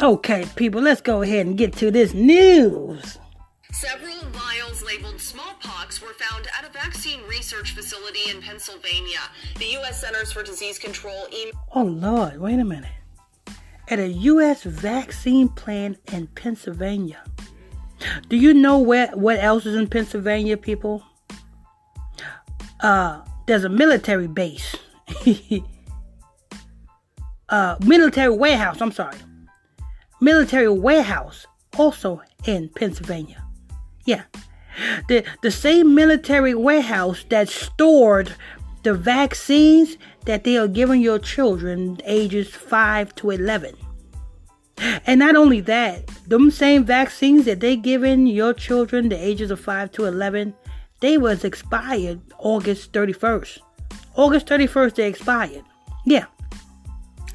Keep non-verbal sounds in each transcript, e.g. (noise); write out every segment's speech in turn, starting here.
Okay, people, let's go ahead and get to this news. Several vials labeled smallpox were found at a vaccine research facility in Pennsylvania. The U.S. Centers for Disease Control emailed. Oh, Lord, wait a minute. At a U.S. vaccine plant in Pennsylvania. Do you know where what else is in Pennsylvania, people? Uh, there's a military base. (laughs) uh, military warehouse, I'm sorry. Military warehouse also in Pennsylvania. Yeah. The the same military warehouse that stored the vaccines that they are giving your children ages 5 to 11. And not only that, them same vaccines that they giving your children the ages of 5 to 11, they was expired August 31st. August 31st they expired. Yeah.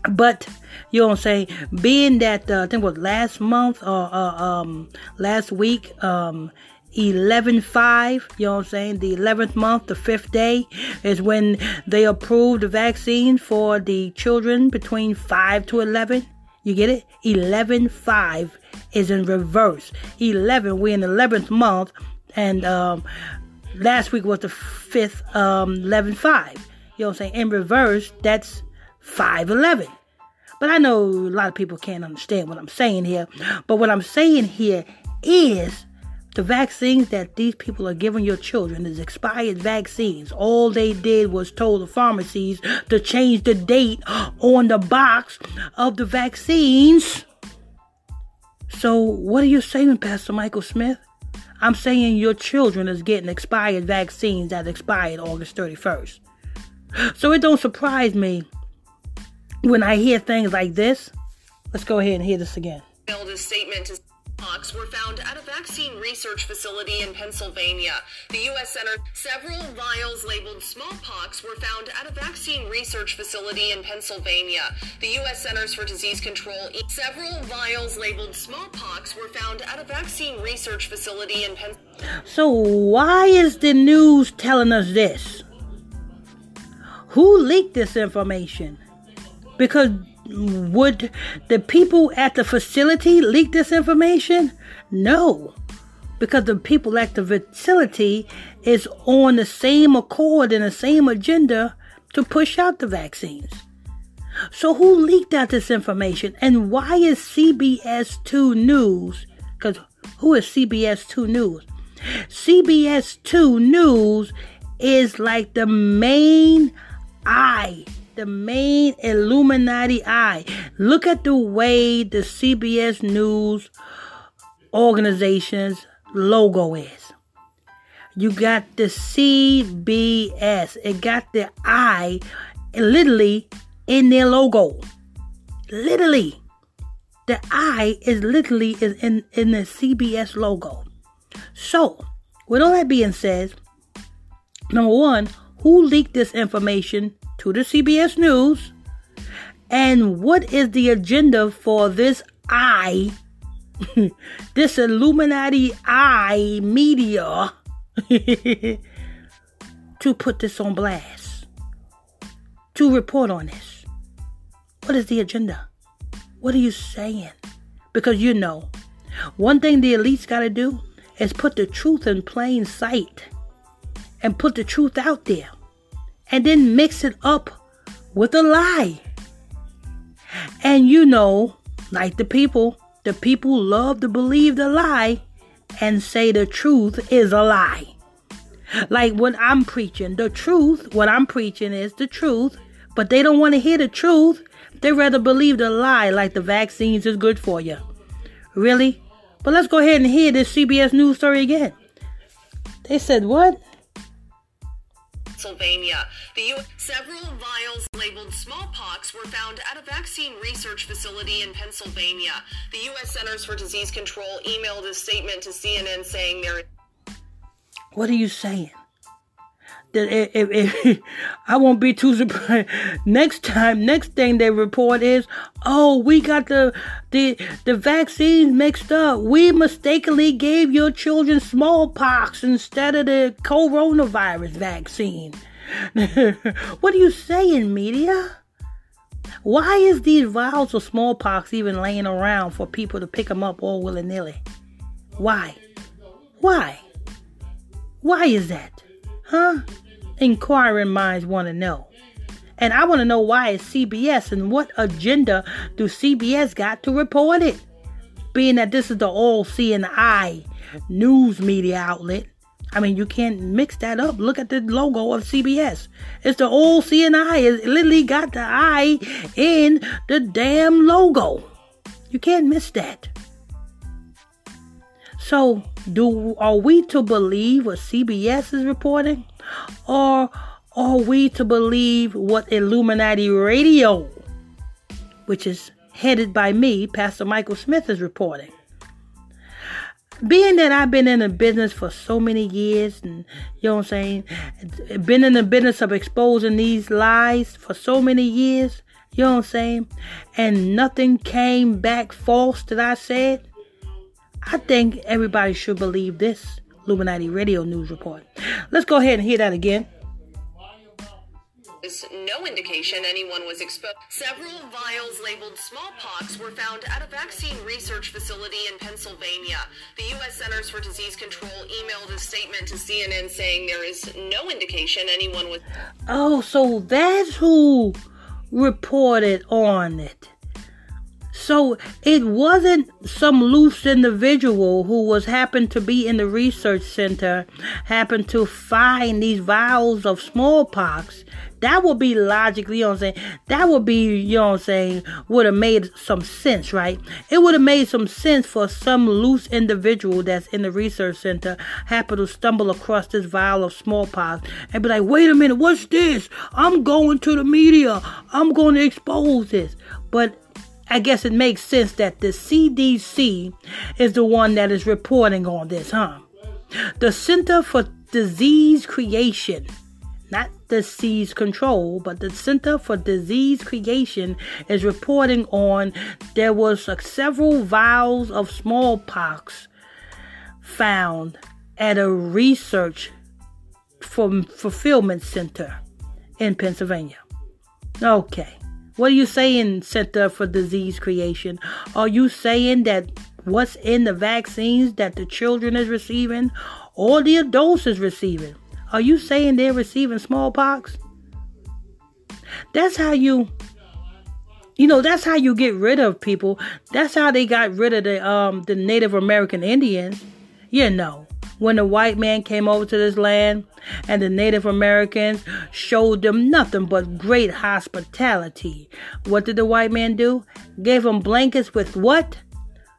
But you know what I'm saying? Being that uh, I think was last month or uh, um, last week, um, 11 5, you know what I'm saying? The 11th month, the fifth day, is when they approved the vaccine for the children between 5 to 11. You get it? 11 5 is in reverse. 11, we're in the 11th month, and um, last week was the 5th, um, 11 5. You know what I'm saying? In reverse, that's 5 11. But I know a lot of people can't understand what I'm saying here. But what I'm saying here is the vaccines that these people are giving your children is expired vaccines. All they did was told the pharmacies to change the date on the box of the vaccines. So what are you saying, Pastor Michael Smith? I'm saying your children is getting expired vaccines that expired August 31st. So it don't surprise me when I hear things like this, let's go ahead and hear this again. A statement to smallpox were found at a vaccine research facility in Pennsylvania. The U.S. Center, several vials labeled smallpox were found at a vaccine research facility in Pennsylvania. The U.S. Centers for Disease Control, several vials labeled smallpox were found at a vaccine research facility in Pennsylvania. So why is the news telling us this? Who leaked this information? Because would the people at the facility leak this information? No. Because the people at the facility is on the same accord and the same agenda to push out the vaccines. So who leaked out this information? And why is CBS 2 News? Because who is CBS 2 News? CBS 2 News is like the main eye the main Illuminati eye. Look at the way the CBS News organization's logo is. You got the CBS. It got the eye literally in their logo. Literally. The eye is literally is in, in the CBS logo. So, with all that being said, number one, who leaked this information to the CBS News. And what is the agenda for this eye, (laughs) this Illuminati eye media, (laughs) to put this on blast, to report on this? What is the agenda? What are you saying? Because you know, one thing the elites got to do is put the truth in plain sight and put the truth out there and then mix it up with a lie. And you know, like the people, the people love to believe the lie and say the truth is a lie. Like when I'm preaching, the truth, what I'm preaching is the truth, but they don't want to hear the truth. They rather believe the lie like the vaccines is good for you. Really? But let's go ahead and hear this CBS News story again. They said what? Pennsylvania. The U- several vials labeled smallpox were found at a vaccine research facility in Pennsylvania. The U.S. Centers for Disease Control emailed a statement to CNN saying there. What are you saying? If, if, if, I won't be too surprised. Next time, next thing they report is, oh, we got the the the vaccines mixed up. We mistakenly gave your children smallpox instead of the coronavirus vaccine. (laughs) what are you saying, media? Why is these vials of smallpox even laying around for people to pick them up all willy nilly? Why? Why? Why is that? Huh? Inquiring minds want to know. And I want to know why it's CBS and what agenda do CBS got to report it? Being that this is the all eye news media outlet. I mean, you can't mix that up. Look at the logo of CBS. It's the old CNI. It literally got the I in the damn logo. You can't miss that. So, do are we to believe what CBS is reporting, or are we to believe what Illuminati Radio, which is headed by me, Pastor Michael Smith, is reporting? being that I've been in the business for so many years, and you know what I'm saying, been in the business of exposing these lies for so many years, you know what I'm saying, and nothing came back false that I said, I think everybody should believe this Illuminati Radio News Report. Let's go ahead and hear that again no indication anyone was exposed. Several vials labeled smallpox were found at a vaccine research facility in Pennsylvania. The U.S. Centers for Disease Control emailed a statement to CNN saying there is no indication anyone was. Oh, so that's who reported on it. So it wasn't some loose individual who was happened to be in the research center, happened to find these vials of smallpox that would be logically, you know I'm saying? That would be, you know what I'm saying, would have made some sense, right? It would have made some sense for some loose individual that's in the research center happen to stumble across this vial of smallpox and be like, wait a minute, what's this? I'm going to the media. I'm going to expose this. But I guess it makes sense that the CDC is the one that is reporting on this, huh? The Center for Disease Creation not disease control, but the Center for Disease Creation is reporting on there was several vials of smallpox found at a research fulfillment center in Pennsylvania. Okay. What are you saying, Center for Disease Creation? Are you saying that what's in the vaccines that the children is receiving or the adults is receiving are you saying they're receiving smallpox? That's how you you know, that's how you get rid of people. That's how they got rid of the um the Native American Indians. You know, when the white man came over to this land and the Native Americans showed them nothing but great hospitality. What did the white man do? Gave them blankets with what?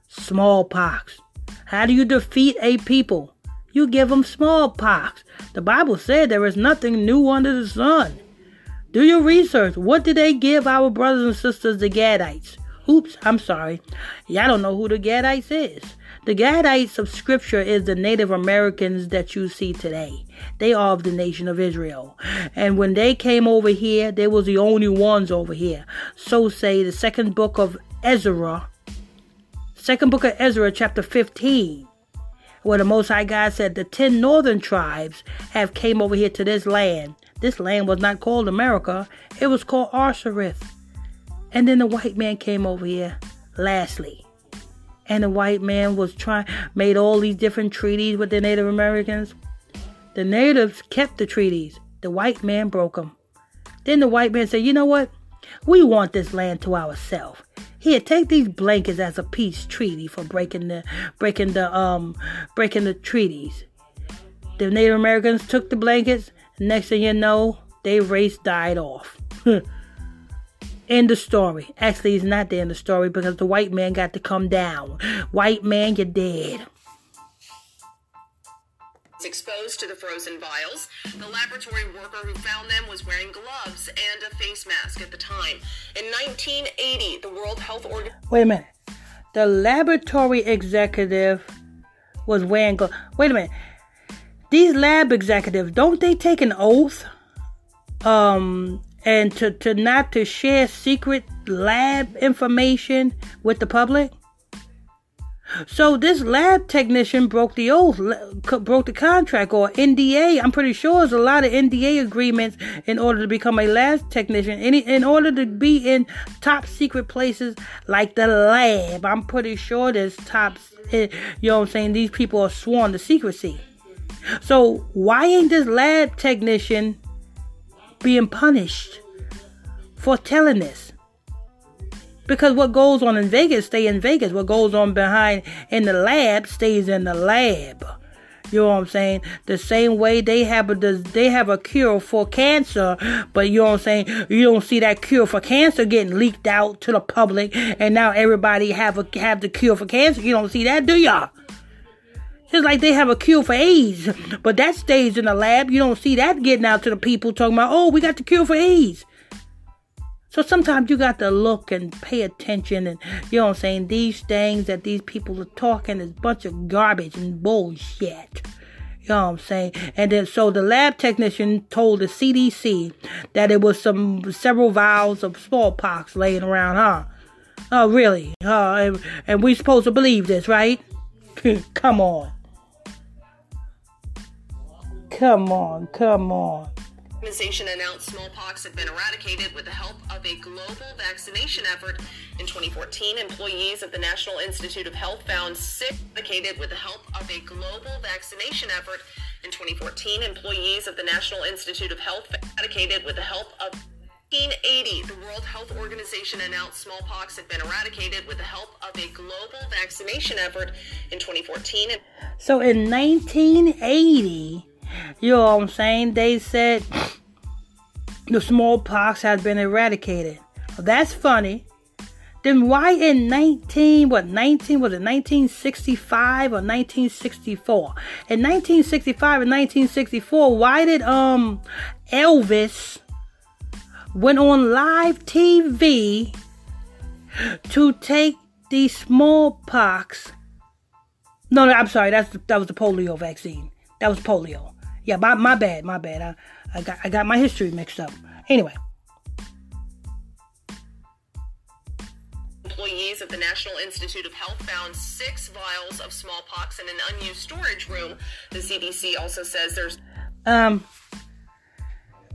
Smallpox. How do you defeat a people? You give them smallpox. The Bible said there is nothing new under the sun. Do your research. What did they give our brothers and sisters, the Gadites? Oops, I'm sorry. Y'all don't know who the Gadites is. The Gadites of Scripture is the Native Americans that you see today. They are of the nation of Israel. And when they came over here, they was the only ones over here. So say the second book of Ezra, second book of Ezra, chapter 15 where the Most High God said the ten northern tribes have came over here to this land. This land was not called America; it was called Arsareth. And then the white man came over here. Lastly, and the white man was trying made all these different treaties with the Native Americans. The natives kept the treaties. The white man broke them. Then the white man said, "You know what? We want this land to ourselves. Here, take these blankets as a peace treaty for breaking the breaking the um breaking the treaties. The Native Americans took the blankets. Next thing you know, they race died off. (laughs) End the story. Actually, it's not the end of the story because the white man got to come down. White man, you're dead exposed to the frozen vials. The laboratory worker who found them was wearing gloves and a face mask at the time. In 1980, the World Health Organization. Wait a minute. The laboratory executive was wearing gloves. Wait a minute. These lab executives, don't they take an oath? Um, and to, to not to share secret lab information with the public? So this lab technician broke the oath, broke the contract or NDA. I'm pretty sure there's a lot of NDA agreements in order to become a lab technician. In, in order to be in top secret places like the lab, I'm pretty sure there's top, eh, you know what I'm saying? These people are sworn to secrecy. So why ain't this lab technician being punished for telling this? Because what goes on in Vegas stay in Vegas. What goes on behind in the lab stays in the lab. You know what I'm saying? The same way they have a they have a cure for cancer, but you know what I'm saying? You don't see that cure for cancer getting leaked out to the public, and now everybody have a have the cure for cancer. You don't see that, do y'all? Just like they have a cure for AIDS, but that stays in the lab. You don't see that getting out to the people talking about, oh, we got the cure for AIDS. So sometimes you got to look and pay attention and you know what I'm saying, these things that these people are talking is a bunch of garbage and bullshit. You know what I'm saying? And then so the lab technician told the CDC that it was some several vials of smallpox laying around, huh? Oh really? Uh, and, and we supposed to believe this, right? (laughs) come on. Come on, come on organization announced smallpox had been eradicated with the help of a global vaccination effort. In 2014, employees of the National Institute of Health found sick eradicated with the help of a global vaccination effort. In 2014, employees of the National Institute of Health eradicated with the help of 1980, the World Health Organization announced smallpox had been eradicated with the help of a global vaccination effort in 2014. So in 1980, you know what I'm saying? They said the smallpox had been eradicated. That's funny. Then why in 19 what 19 was it 1965 or 1964? In 1965 and 1964, why did um Elvis went on live TV to take the smallpox? No, no, I'm sorry. That's that was the polio vaccine. That was polio. Yeah, my, my bad, my bad. I, I got I got my history mixed up. Anyway. Employees of the National Institute of Health found six vials of smallpox in an unused storage room. The CDC also says there's um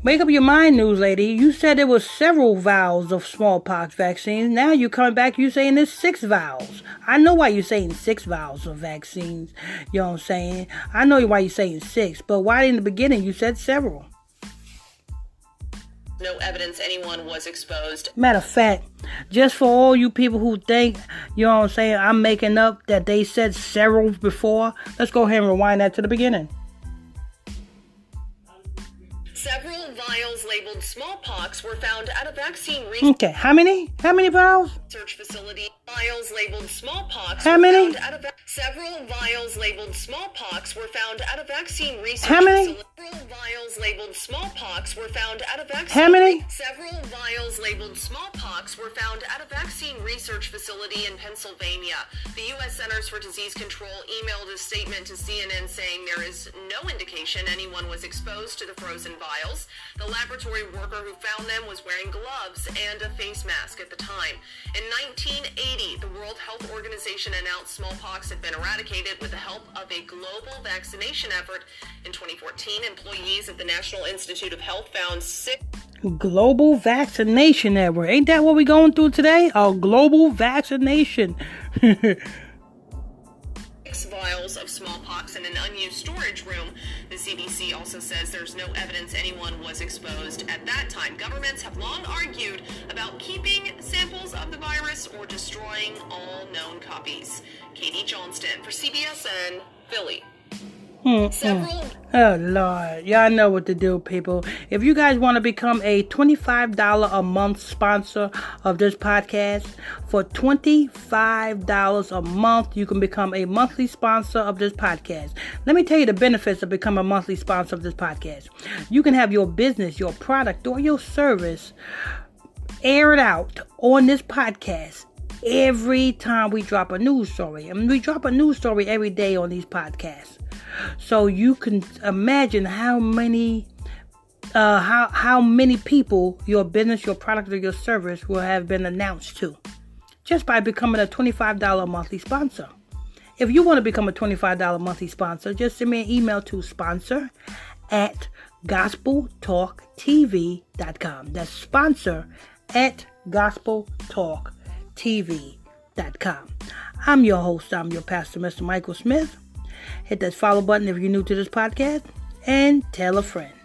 Make up your mind, news lady. You said there was several vials of smallpox vaccines. Now you come back, you saying there's six vials. I know why you're saying six vials of vaccines. You know what I'm saying? I know why you're saying six, but why in the beginning you said several? No evidence anyone was exposed. Matter of fact, just for all you people who think, you know what I'm saying, I'm making up that they said several before, let's go ahead and rewind that to the beginning. Vials labeled smallpox were found at a vaccine research. Okay, how many? How many vials? Research facility. Vials labeled smallpox. How many? Va- several vials labeled smallpox were found at a vaccine research. How many? Facility. Several vials labeled smallpox were found at a vaccine. How many? Several vials labeled smallpox were found at a vaccine research facility in Pennsylvania. The U.S. Centers for Disease Control emailed a statement to CNN saying there is no indication anyone was exposed to the frozen vials. The laboratory worker who found them was wearing gloves and a face mask at the time. In 1980, the World Health Organization announced smallpox had been eradicated with the help of a global vaccination effort. In 2014, employees of the National Institute of Health found six global vaccination effort. Ain't that what we going through today? A global vaccination. (laughs) vials of smallpox in an unused storage room. The CDC also says there's no evidence anyone was exposed at that time. Governments have long argued about keeping samples of the virus or destroying all known copies. Katie Johnston for CBSN, Philly. Mm-hmm. Oh Lord, y'all know what to do, people. If you guys want to become a twenty-five dollar a month sponsor of this podcast, for twenty-five dollars a month, you can become a monthly sponsor of this podcast. Let me tell you the benefits of becoming a monthly sponsor of this podcast. You can have your business, your product, or your service aired out on this podcast every time we drop a news story. Mean, we drop a news story every day on these podcasts. So you can imagine how many uh, how how many people your business, your product, or your service will have been announced to just by becoming a $25 monthly sponsor. If you want to become a $25 monthly sponsor, just send me an email to sponsor at gospeltalktv.com. That's sponsor at gospeltalktv.com. I'm your host, I'm your pastor, Mr. Michael Smith. Hit that follow button if you're new to this podcast and tell a friend.